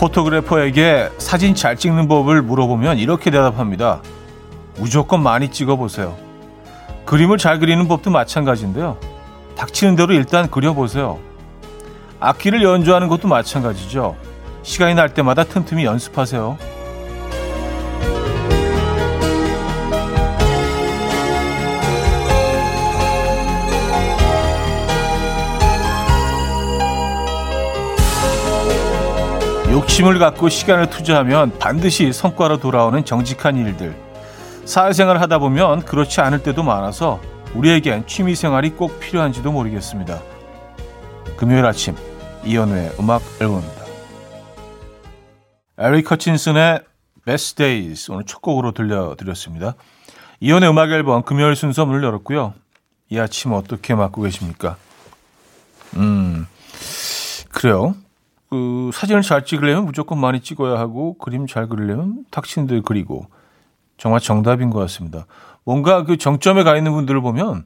포토그래퍼에게 사진 잘 찍는 법을 물어보면 이렇게 대답합니다. 무조건 많이 찍어보세요. 그림을 잘 그리는 법도 마찬가지인데요. 닥치는 대로 일단 그려보세요. 악기를 연주하는 것도 마찬가지죠. 시간이 날 때마다 틈틈이 연습하세요. 욕심을 갖고 시간을 투자하면 반드시 성과로 돌아오는 정직한 일들. 사회생활을 하다 보면 그렇지 않을 때도 많아서 우리에겐 취미생활이 꼭 필요한지도 모르겠습니다. 금요일 아침 이연우의 음악 앨범입니다. 에릭 커친슨의 Best Days 오늘 첫 곡으로 들려드렸습니다. 이연의 음악 앨범 금요일 순서 문을 열었고요. 이 아침 어떻게 맞고 계십니까? 음, 그래요. 그 사진을 잘 찍으려면 무조건 많이 찍어야 하고 그림 잘 그리려면 데 그리고 정말 정답인 것 같습니다. 뭔가 그 정점에 가 있는 분들을 보면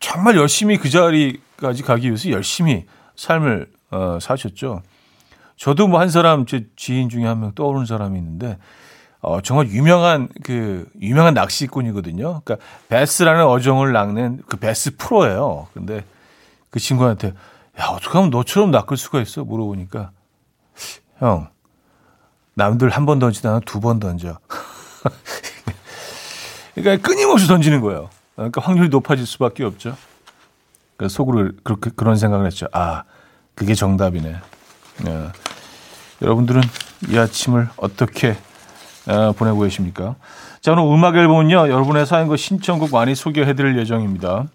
정말 열심히 그 자리까지 가기 위해서 열심히 삶을 어, 사셨죠. 저도 뭐 한 사람 제 지인 중에 한 명 떠오르는 사람이 있는데 어, 정말 유명한 그 유명한 낚시꾼이거든요. 그러니까 베스라는 어종을 낚는 그 베스 프로예요. 근데 그 친구한테 야, 어떻게 하면 너처럼 낚을 수가 있어? 물어보니까, 형, 남들 한 번 던지다 두 번 던져. 그러니까 끊임없이 던지는 거예요. 그러니까 확률이 높아질 수밖에 없죠. 그래서 속으로 그렇게, 그런 생각을 했죠. 아, 그게 정답이네. 네. 여러분들은 이 아침을 어떻게 어, 보내고 계십니까? 자, 오늘 음악 앨범은요, 여러분의 사연과 신청곡 많이 소개해드릴 예정입니다.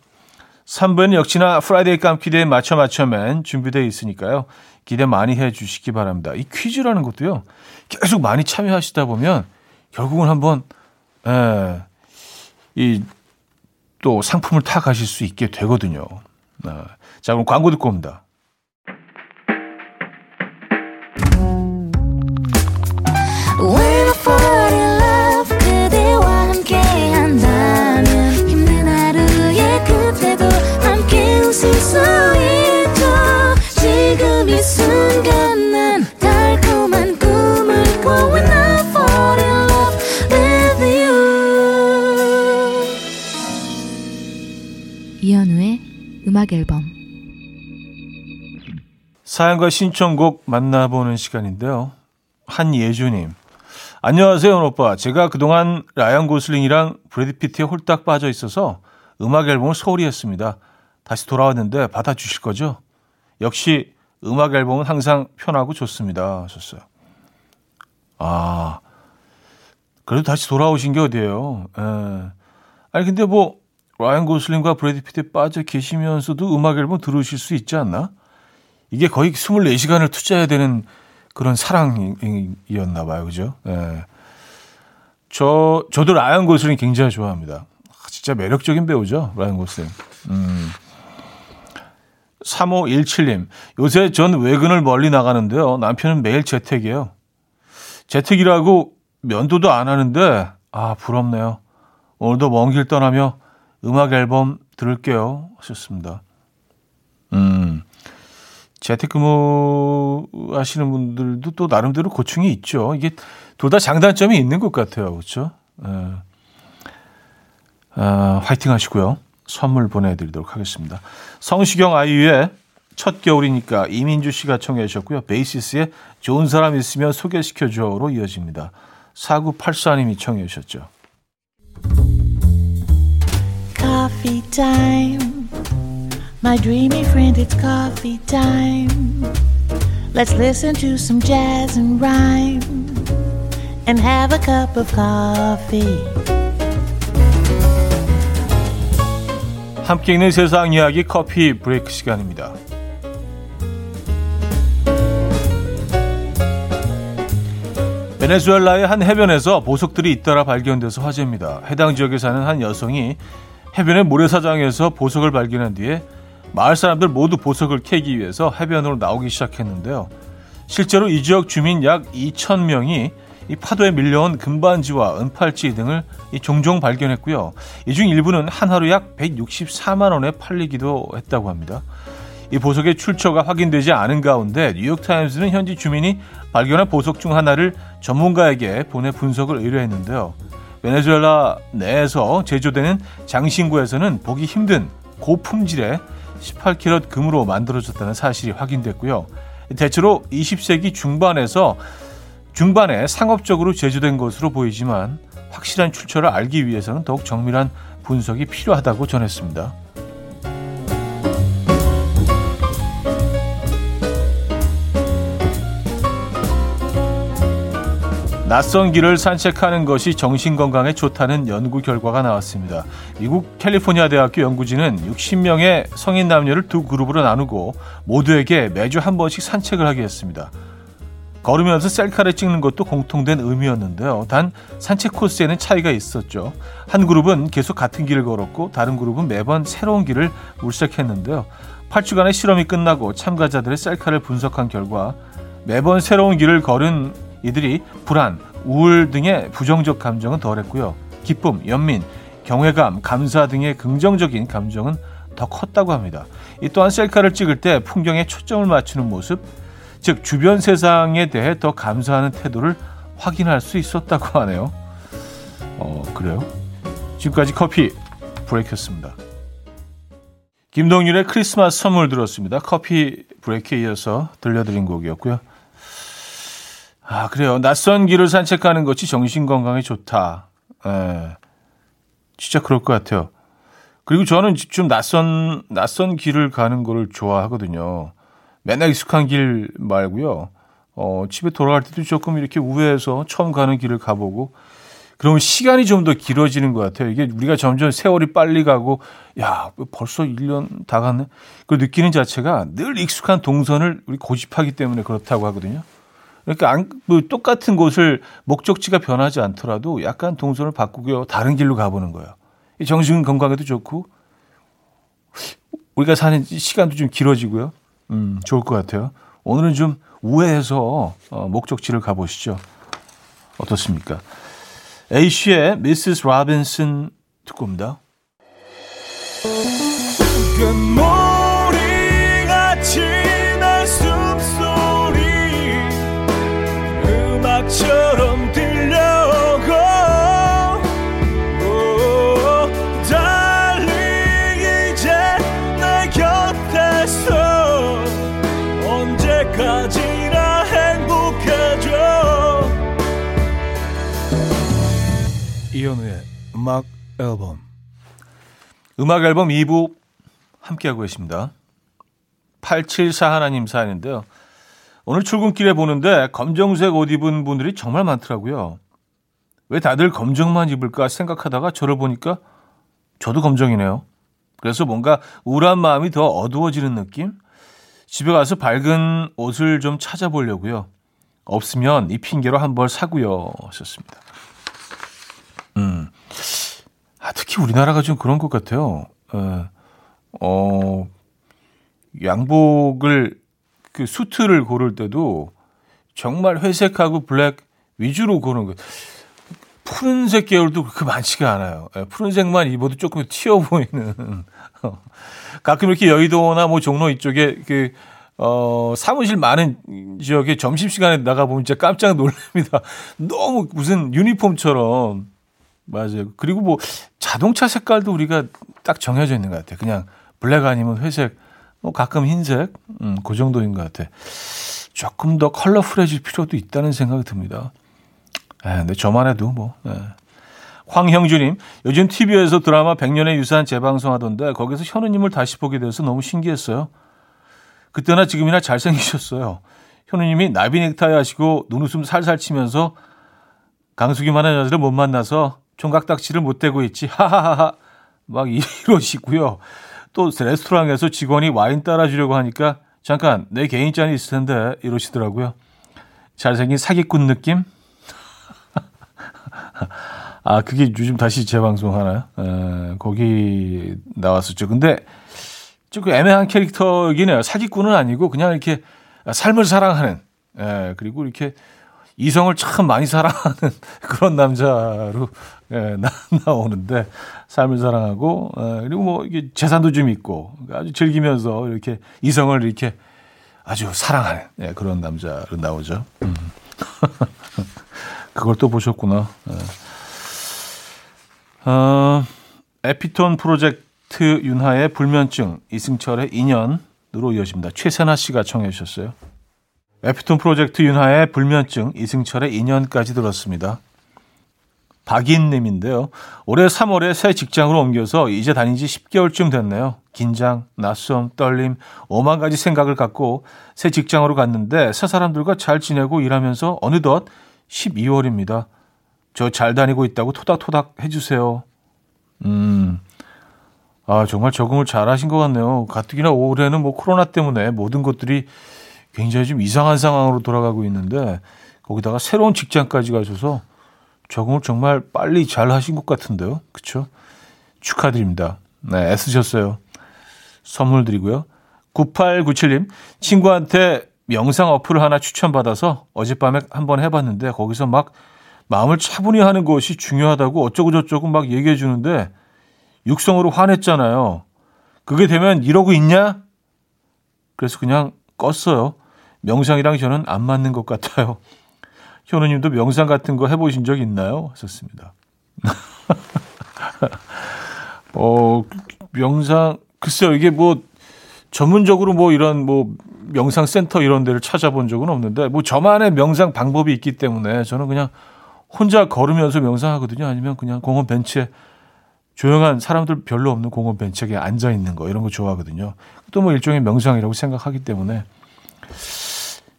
3부에는 역시나 Friday 깜퀴대회 맞춰 맞춰맨 준비되어 있으니까요. 기대 많이 해 주시기 바랍니다. 이 퀴즈라는 것도요. 계속 많이 참여하시다 보면 결국은 한번 에, 이 또 상품을 타 가실 수 있게 되거든요. 네. 자, 그럼 광고 듣고 옵니다. 음악 앨범 사연과 신청곡 만나보는 시간인데요. 한예주님. 안녕하세요, 오빠. 제가 그동안 라이언 고슬링이랑 브래드 피트에 홀딱 빠져 있어서 음악 앨범을 소홀히 했습니다. 다시 돌아왔는데 받아주실 거죠? 역시 음악 앨범은 항상 편하고 좋습니다. 하셨어요. 아, 그래도 다시 돌아오신 게 어디예요? 에. 예. 아니, 근데 뭐, 라이언 고슬링과 브래드 피트에 빠져 계시면서도 음악 앨범 들으실 수 있지 않나? 이게 거의 24시간을 투자해야 되는 그런 사랑이었나 봐요. 그죠? 예. 저, 저도 라이언 고슬링 굉장히 좋아합니다. 진짜 매력적인 배우죠. 라이언 고슬링. 음. 3517님. 요새 전 외근을 멀리 나가는데요. 남편은 매일 재택이에요. 재택이라고 면도도 안 하는데, 아, 부럽네요. 오늘도 먼 길 떠나며 음악 앨범 들을게요. 하셨습니다. 음, 재택근무 하시는 분들도 또 나름대로 고충이 있죠. 이게 둘 다 장단점이 있는 것 같아요. 그렇죠? 예. 아, 화이팅 하시고요. 선물 보내드리도록 하겠습니다. 성시경 아이유의 첫 겨울이니까 이민주 씨가 청해 주셨고요. 베이시스의 좋은 사람 있으면 소개시켜줘로 이어집니다. 4984님이 청해 주셨죠. Coffee time. My dreamy friend, it's coffee time. Let's listen to some jazz and rhyme and have a cup of coffee. 함께 있는 세상 이야기 커피 브레이크 시간입니다. 베네수엘라의 한 해변에서 보석들이 잇따라 발견돼서 화제입니다. 해당 지역에 사는 한 여성이 해변의 모래사장에서 보석을 발견한 뒤에 마을 사람들 모두 보석을 캐기 위해서 해변으로 나오기 시작했는데요. 실제로 이 지역 주민 약 2천 명이 이 파도에 밀려온 금반지와 은팔찌 등을 종종 발견했고요. 이 중 일부는 한 하루 약 164만 원에 팔리기도 했다고 합니다. 이 보석의 출처가 확인되지 않은 가운데 뉴욕타임스는 현지 주민이 발견한 보석 중 하나를 전문가에게 보내 분석을 의뢰했는데요. 베네수엘라 내에서 제조되는 장신구에서는 보기 힘든 고품질의 18캐럿 금으로 만들어졌다는 사실이 확인됐고요. 대체로 20세기 중반에서 중반에 상업적으로 제조된 것으로 보이지만 확실한 출처를 알기 위해서는 더욱 정밀한 분석이 필요하다고 전했습니다. 낯선 길을 산책하는 것이 정신 건강에 좋다는 연구 결과가 나왔습니다. 미국 캘리포니아 대학교 연구진은 60명의 성인 남녀를 두 그룹으로 나누고 모두에게 매주 한 번씩 산책을 하게 했습니다. 걸으면서 셀카를 찍는 것도 공통된 의미였는데요. 단 산책 코스에는 차이가 있었죠. 한 그룹은 계속 같은 길을 걸었고 다른 그룹은 매번 새로운 길을 물색했는데요. 8주간의 실험이 끝나고 참가자들의 셀카를 분석한 결과 매번 새로운 길을 걸은 이들이 불안, 우울 등의 부정적 감정은 덜했고요. 기쁨, 연민, 경외감, 감사 등의 긍정적인 감정은 더 컸다고 합니다. 이 또한 셀카를 찍을 때 풍경에 초점을 맞추는 모습, 즉 주변 세상에 대해 더 감사하는 태도를 확인할 수 있었다고 하네요. 어, 그래요? 지금까지 커피 브레이크였습니다. 김동률의 크리스마스 선물 들었습니다. 커피 브레이크에 이어서 들려드린 곡이었고요. 아, 그래요. 낯선 길을 산책하는 것이 정신 건강에 좋다. 예. 진짜 그럴 것 같아요. 그리고 저는 좀 낯선, 낯선 길을 가는 거를 좋아하거든요. 맨날 익숙한 길 말고요. 어, 집에 돌아갈 때도 조금 이렇게 우회해서 처음 가는 길을 가보고, 그러면 시간이 좀 더 길어지는 것 같아요. 이게 우리가 점점 세월이 빨리 가고, 야, 벌써 1년 다 갔네? 그 느끼는 자체가 늘 익숙한 동선을 우리 고집하기 때문에 그렇다고 하거든요. 그러니까 안, 뭐 똑같은 곳을 목적지가 변하지 않더라도 약간 동선을 바꾸고 다른 길로 가보는 거예요. 정신 건강에도 좋고 우리가 사는 시간도 좀 길어지고요. 음, 좋을 것 같아요. 오늘은 좀 우회해서 어, 목적지를 가보시죠. 어떻습니까? A씨의 Mrs. Robinson 듣고 옵니다. 이현우의 음악 앨범 음악 앨범 2부 함께하고 계십니다. 874 하나님 사연인데요. 오늘 출근길에 보는데 검정색 옷 입은 분들이 정말 많더라고요. 왜 다들 검정만 입을까 생각하다가 저를 보니까 저도 검정이네요. 그래서 뭔가 우울한 마음이 더 어두워지는 느낌? 집에 가서 밝은 옷을 좀 찾아보려고요. 없으면 이 핑계로 한 벌 사고요. 하셨습니다. 음. 아, 특히 우리나라가 좀 그런 것 같아요. 어, 어 양복을 그 수트를 고를 때도 정말 회색하고 블랙 위주로 고르는 거. 푸른색 계열도 그렇게 많지가 않아요. 예, 푸른색만 입어도 조금 튀어 보이는. 가끔 이렇게 여의도나 뭐 종로 이쪽에 그, 어, 사무실 많은 지역에 점심시간에 나가보면 진짜 깜짝 놀랍니다. 너무 무슨 유니폼처럼 맞아요. 그리고 뭐 자동차 색깔도 우리가 딱 정해져 있는 것 같아요. 그냥 블랙 아니면 회색, 뭐 가끔 흰색, 음, 그 정도인 것 같아요. 조금 더 컬러풀해질 필요도 있다는 생각이 듭니다. 에, 예, 근데 저만 해도 뭐. 에. 예. 황형주님, 요즘 TV에서 드라마 100년의 유산 재방송하던데 거기서 현우님을 다시 보게 돼서 너무 신기했어요. 그때나 지금이나 잘생기셨어요. 현우님이 나비 넥타이 하시고 눈웃음 살살 치면서 강수기만한 여자를 못 만나서 총각딱지를 못 대고 있지. 하하하하. 막 이러시고요. 또 레스토랑에서 직원이 와인 따라주려고 하니까 잠깐 내 개인 잔이 있을 텐데 이러시더라고요. 잘생긴 사기꾼 느낌? 아 그게 요즘 다시 재방송 하나요? 에, 거기 나왔었죠. 근데 조금 애매한 캐릭터이긴 해요. 사기꾼은 아니고 그냥 이렇게 삶을 사랑하는 에, 그리고 이렇게 이성을 참 많이 사랑하는 그런 남자로 예, 나, 나오는데 삶을 사랑하고 예, 그리고 뭐 이게 재산도 좀 있고 아주 즐기면서 이렇게 이성을 이렇게 아주 사랑하는 예, 그런 남자로 나오죠. 음. 그걸 또 보셨구나. 예. 어, 에피톤 프로젝트 윤하의 불면증 이승철의 인연으로 이어집니다. 최세나 씨가 청해 주셨어요. 에피톤 프로젝트 윤하의 불면증, 이승철의 인연까지 들었습니다. 박인님인데요. 올해 3월에 새 직장으로 옮겨서 이제 다닌 지 10개월쯤 됐네요. 긴장, 낯섦, 떨림, 오만 가지 생각을 갖고 새 직장으로 갔는데 새 사람들과 잘 지내고 일하면서 어느덧 12월입니다. 저 잘 다니고 있다고 토닥토닥 해주세요. 음, 아, 정말 적응을 잘 하신 것 같네요. 가뜩이나 올해는 뭐 코로나 때문에 모든 것들이 굉장히 좀 이상한 상황으로 돌아가고 있는데 거기다가 새로운 직장까지 가셔서 적응을 정말 빨리 잘 하신 것 같은데요. 그쵸? 축하드립니다. 네, 애쓰셨어요. 선물 드리고요. 9897님, 친구한테 명상 어플을 하나 추천받아서 어젯밤에 한번 해봤는데 거기서 막 마음을 차분히 하는 것이 중요하다고 어쩌고저쩌고 막 얘기해 주는데 육성으로 화냈잖아요. 그게 되면 이러고 있냐? 그래서 그냥 껐어요. 명상이랑 저는 안 맞는 것 같아요. 현우님도 명상 같은 거 해보신 적 있나요? 하셨습니다. 어, 명상, 글쎄요, 이게 뭐, 전문적으로 뭐 이런 뭐 명상 센터 이런 데를 찾아본 적은 없는데, 뭐 저만의 명상 방법이 있기 때문에 저는 그냥 혼자 걸으면서 명상하거든요. 아니면 그냥 공원 벤치에 조용한 사람들 별로 없는 공원 벤치에 앉아 있는 거 이런 거 좋아하거든요. 또 뭐 일종의 명상이라고 생각하기 때문에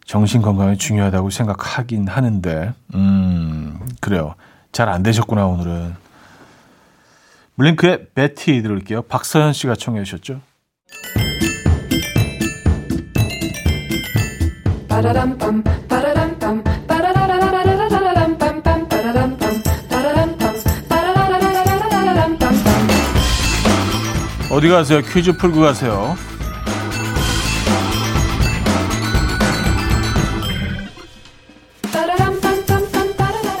정신 건강이 중요하다고 생각하긴 하는데, 음, 그래요. 잘 안 되셨구나, 오늘은. 블링크의 베티 들을게요. 박서연 씨가 청해 주셨죠? 어디 가세요? 퀴즈 풀고 가세요.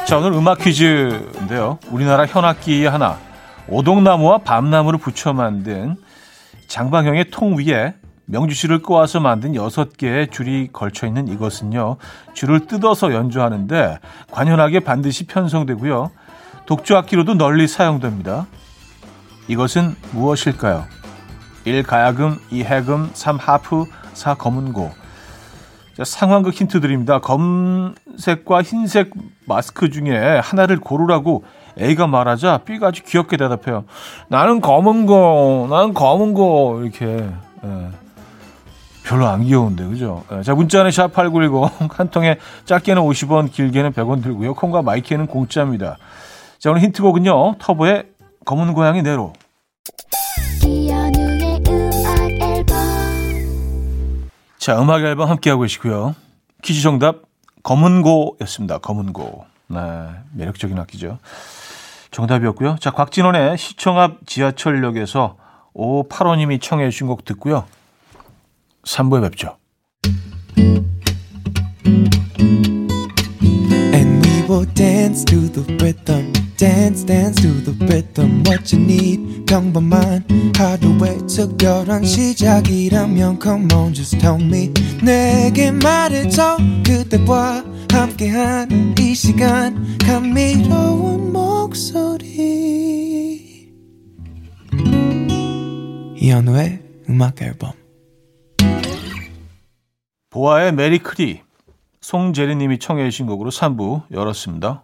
자, 오늘 음악 퀴즈인데요. 우리나라 현악기 하나, 오동나무와 밤나무를 붙여 만든 장방형의 통 위에 명주실을 꼬아서 만든 여섯 개의 줄이 걸쳐 있는 이것은요. 줄을 뜯어서 연주하는데 관현악에 반드시 편성되고요. 독주악기로도 널리 사용됩니다. 이것은 무엇일까요? 1. 가야금, 2. 해금, 3. 하프, 4. 검은고. 자, 상황극 힌트 드립니다. 검색과 흰색 마스크 중에 하나를 고르라고 A가 말하자 B가 아주 귀엽게 대답해요. 나는 검은 거, 나는 검은 거 이렇게 예. 별로 안 귀여운데 그죠? 예. 자 문자는 샵8910 한 통에 짧게는 50원, 길게는 100원 들고요. 콩과 마이크는 공짜입니다. 자 오늘 힌트곡은요. 터보의 검은 고양이 네로. 자, 음악 앨범 함께하고 계시고요. 퀴즈 정답, 검은고였습니다. 검은고. 네, 매력적인 악기죠. 정답이었고요. 자, 곽진원의 시청 앞 지하철역에서 585님이 청해 주신 곡 듣고요. 3부에 뵙죠. And we will dance to the rhythm. Dance dance to the rhythm what you need. 평범한 하루의 특별한 시작이라면 come on just tell me. 내게 말해줘 그대와 함께한 이 시간. 감미로운 목소리. 이현우의 음악 앨범. 보아의 메리크리 송재리님이 청해 주신 곡으로 3부 열었습니다.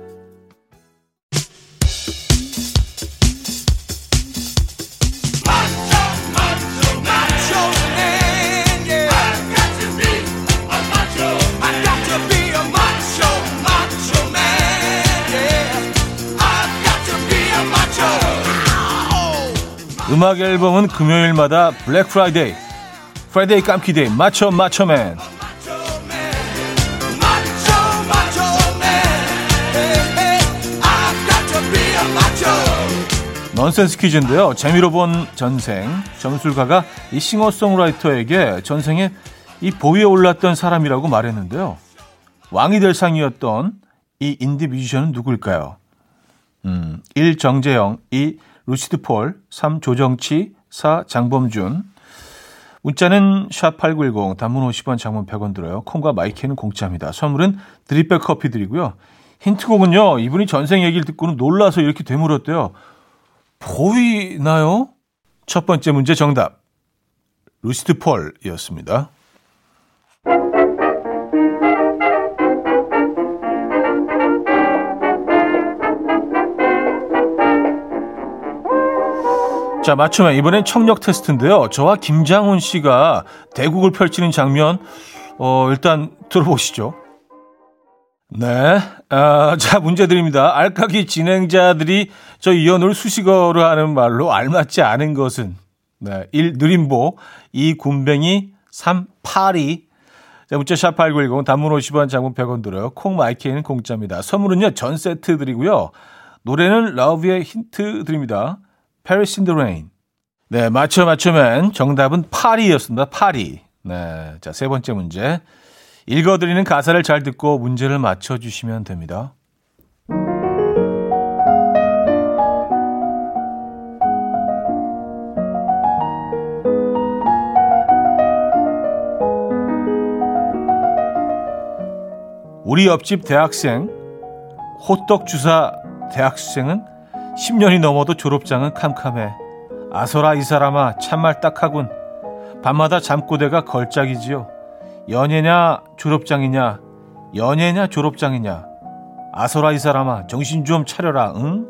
음악 앨범은 금요일마다 Black Friday, Friday 깜퀴day, 맞춰 맞춰 man. 넌센스 퀴즈인데요. 재미로 본 전생, 점술가가 이 싱어송라이터에게 전생에 이 보위에 올랐던 사람이라고 말했는데요. 왕이 될 상이었던 이 인디 뮤지션은 누굴까요? 음, 1. 정재형, 2. 루시드 폴, 3. 조정치, 4. 장범준. 문자는 샵8910, 단문 50원, 장문 100원 들어요. 콩과 마이키는 공짜입니다. 선물은 drip bag 커피 드리고요. 힌트곡은요, 이분이 전생 얘기를 듣고는 놀라서 이렇게 되물었대요. 보이나요? 첫 번째 문제 정답. 루시드 폴이었습니다. 자, 맞추면 이번엔 청력 테스트인데요. 저와 김장훈 씨가 대국을 펼치는 장면, 어, 일단 들어보시죠. 네. 아, 자, 문제 드립니다. 알까기 진행자들이 저 이연을 수식어로 하는 말로 알맞지 않은 것은, 네. 1. 느림보, 2. 굼벵이, 3. 파리. 자, 문자 샵 8910, 단문 50원, 장문 100원 들어요. 콩 마이케이는 공짜입니다. 선물은요, 전 세트 드리고요. 노래는 러브의 힌트 드립니다. Paris in the Rain. 네, 맞춰 맞춰면 정답은 파리였습니다. 파리. 네, 자, 세 번째 문제. 읽어드리는 가사를 잘 듣고 문제를 맞춰주시면 됩니다. 우리 옆집 대학생, 호떡 주사 대학생은 10년이 넘어도 졸업장은 캄캄해. 아서라 이 사람아 참말 딱하군. 밤마다 잠꼬대가 걸작이지요. 연예냐 졸업장이냐 연예냐 졸업장이냐 아서라 이 사람아 정신 좀 차려라 응?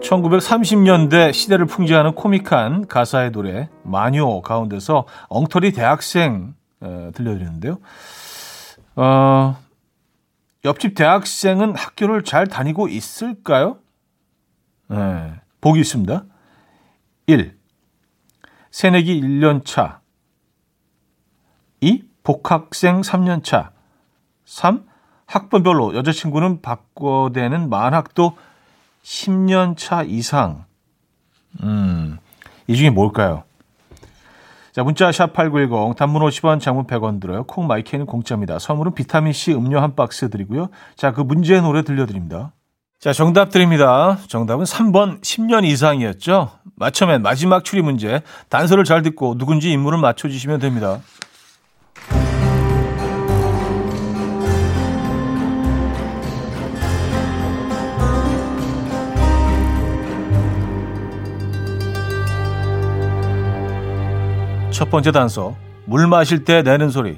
(1930년대) 시대를 풍자하는 코믹한 가사의 노래 마녀 가운데서 엉터리 대학생 에, 들려드리는데요. 어, 옆집 대학생은 학교를 잘 다니고 있을까요? 네, 보기 있습니다. 1. 새내기 1년 차. 2. 복학생 3년 차. 3. 학번별로 여자친구는 바꿔대는 만학도 10년 차 이상. 음, 이 중에 뭘까요? 자, 문자 샵 8910 단문 50원, 장문 100원 들어요. 콩 마이크는 공짜입니다. 선물은 비타민 C 음료 한 박스 드리고요. 자, 그 문제의 노래 들려드립니다. 자, 정답 드립니다. 정답은 3번 10년 이상이었죠. 맞춰면 마지막 추리 문제. 단서를 잘 듣고 누군지 인물을 맞춰 주시면 됩니다. 첫 번째 단서. 물 마실 때 내는 소리.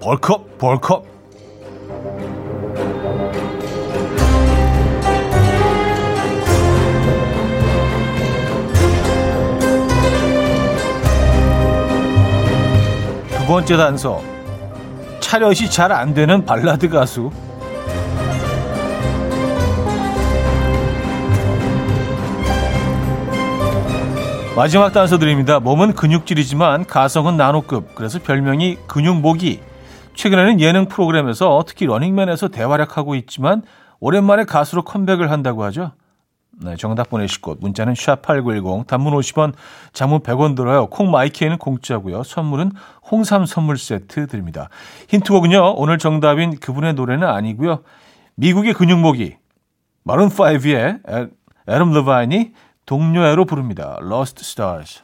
벌컥, 벌컥. 두 번째 단서. 차렷이 잘 안 되는 발라드 가수. 마지막 단서 드립니다. 몸은 근육질이지만 가성은 나노급. 그래서 별명이 근육모기. 최근에는 예능 프로그램에서 특히 러닝맨에서 대활약하고 있지만 오랜만에 가수로 컴백을 한다고 하죠. 네, 정답 보내실 곳 문자는 샵8910 단문 50원 장문 100원 들어요. 콩 마이케이는 공짜고요. 선물은 홍삼 선물 세트 드립니다. 힌트곡은요. 오늘 정답인 그분의 노래는 아니고요. 미국의 근육모기 마룬5의 에럼 러바인이 동료애로 부릅니다. Lost Stars.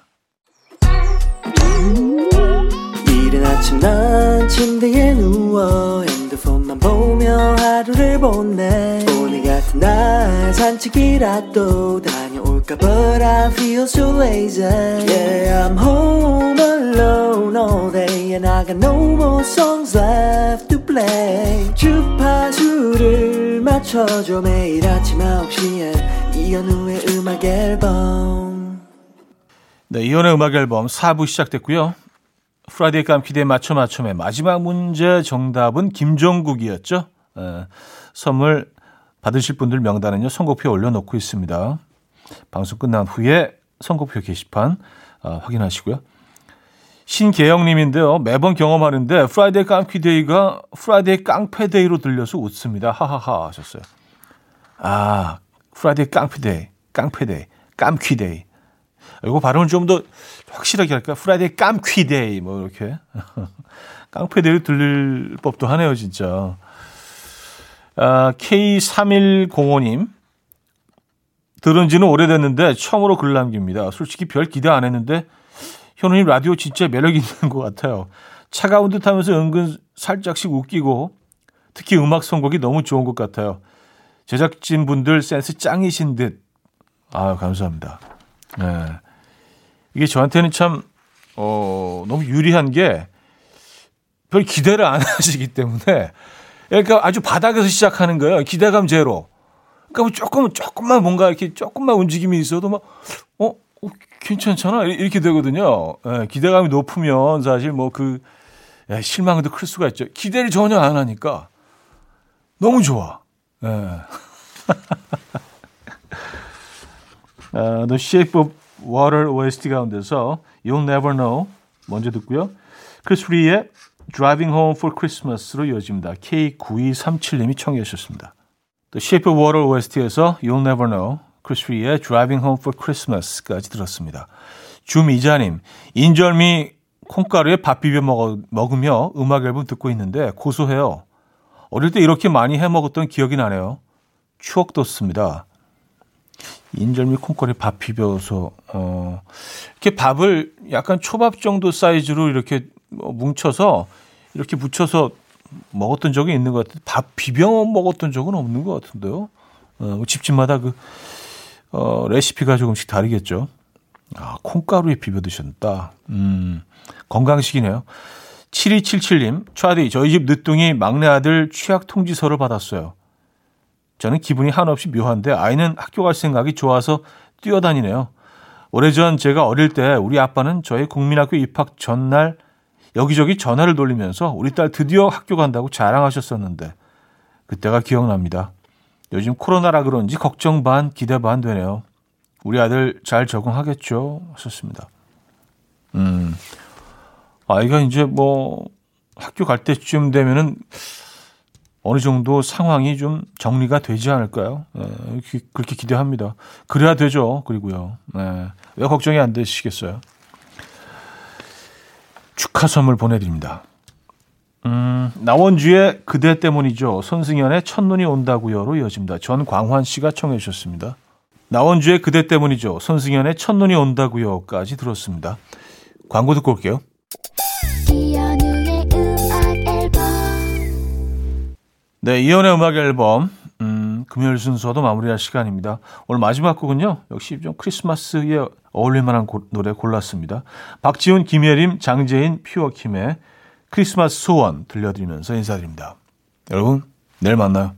이른 아침 난 침대에 누워 핸드폰만 보며 하루를 보내 오늘 같은 날 산책이라도 다녀올까 But I feel so lazy Yeah I'm home alone all day And I got no more songs left play 주파수를 맞춰줘 매일 아침 9시에 이현우의 음악 앨범 네, 이현우의 음악 앨범 4부 시작됐고요. Friday 깜퀴day 맞춰 맞춰의 마지막 문제 정답은 김종국이었죠. 에, 선물 받으실 분들 명단은요. 선곡표에 올려놓고 있습니다. 방송 끝난 후에 선곡표 게시판 어, 확인하시고요. 신계영님인데요. 매번 경험하는데 프라이데이 깜키데이가 프라이데이 깡패데이로 들려서 웃습니다. 하하하 하셨어요. 아 Friday 깡패day, 깡패day, 깜퀴day. 이거 발음을 좀 더 확실하게 할까? Friday 깜퀴day 뭐 이렇게 깡패day로 들릴 법도 하네요, 진짜. 아, K3105님 들은 지는 오래됐는데 처음으로 글 남깁니다. 솔직히 별 기대 안 했는데 현우님 라디오 진짜 매력 있는 것 같아요. 차가운 듯 하면서 은근 살짝씩 웃기고 특히 음악 선곡이 너무 좋은 것 같아요. 제작진 분들 센스 짱이신 듯. 아, 감사합니다. 네. 이게 저한테는 참, 어, 너무 유리한 게 별 기대를 안 하시기 때문에 그러니까 아주 바닥에서 시작하는 거예요. 기대감 제로. 그러니까 뭐 조금, 조금만 뭔가 이렇게 조금만 움직임이 있어도 막, 어, 어 괜찮잖아. 이렇게 되거든요. 네, 기대감이 높으면 사실 뭐 그, 야, 실망도 클 수가 있죠. 기대를 전혀 안 하니까 너무 좋아. 예. 어, The Shape of Water OST 가운데서 You'll Never Know 먼저 듣고요. 크리스 리의 Driving Home for Christmas로 이어집니다. K9237님이 청해 주셨습니다. The Shape of Water OST에서 You'll Never Know, 크리스 리의 Driving Home for Christmas까지 들었습니다. 주미자님, 인절미 콩가루에 밥 비벼 먹어, 먹으며 음악 앨범 듣고 있는데 고소해요. 어릴 때 이렇게 많이 해 먹었던 기억이 나네요. 추억 돋습니다. 인절미 콩가루에 밥 비벼서 어 이렇게 밥을 약간 초밥 정도 사이즈로 이렇게 뭐 뭉쳐서 이렇게 붙여서 먹었던 적이 있는 것 같은데 밥 비벼 먹었던 적은 없는 것 같은데요. 어, 뭐 집집마다 그 어, 레시피가 조금씩 다르겠죠. 아, 콩가루에 비벼 드셨다. 음, 건강식이네요. 7277님, 차디, 저희 집 늦둥이 막내 아들 취약 통지서를 받았어요. 저는 기분이 한없이 묘한데 아이는 학교 갈 생각이 좋아서 뛰어다니네요. 오래전 제가 어릴 때 우리 아빠는 저희 국민학교 입학 전날 여기저기 전화를 돌리면서 우리 딸 드디어 학교 간다고 자랑하셨었는데 그때가 기억납니다. 요즘 코로나라 그런지 걱정 반 기대 반 되네요. 우리 아들 잘 적응하겠죠? 하셨습니다. 음, 아이가 이제 뭐 학교 갈 때쯤 되면은 어느 정도 상황이 좀 정리가 되지 않을까요? 네, 그렇게 기대합니다. 그래야 되죠. 그리고요. 네, 왜 걱정이 안 되시겠어요? 축하 선물 보내드립니다. 음, 나원주의 그대 때문이죠. 손승연의 첫눈이 온다고요로 이어집니다. 전광환 씨가 청해 주셨습니다. 나원주의 그대 때문이죠. 손승연의 첫눈이 온다고요까지 들었습니다. 광고 듣고 올게요. 네, 이연의 음악 앨범 음, 금요일 순서도 마무리할 시간입니다. 오늘 마지막 곡은요. 역시 좀 크리스마스에 어울릴 만한 고, 노래 골랐습니다. 박지훈, 김예림, 장재인, 퓨어킴의 크리스마스 소원 들려드리면서 인사드립니다. 여러분, 내일 만나요.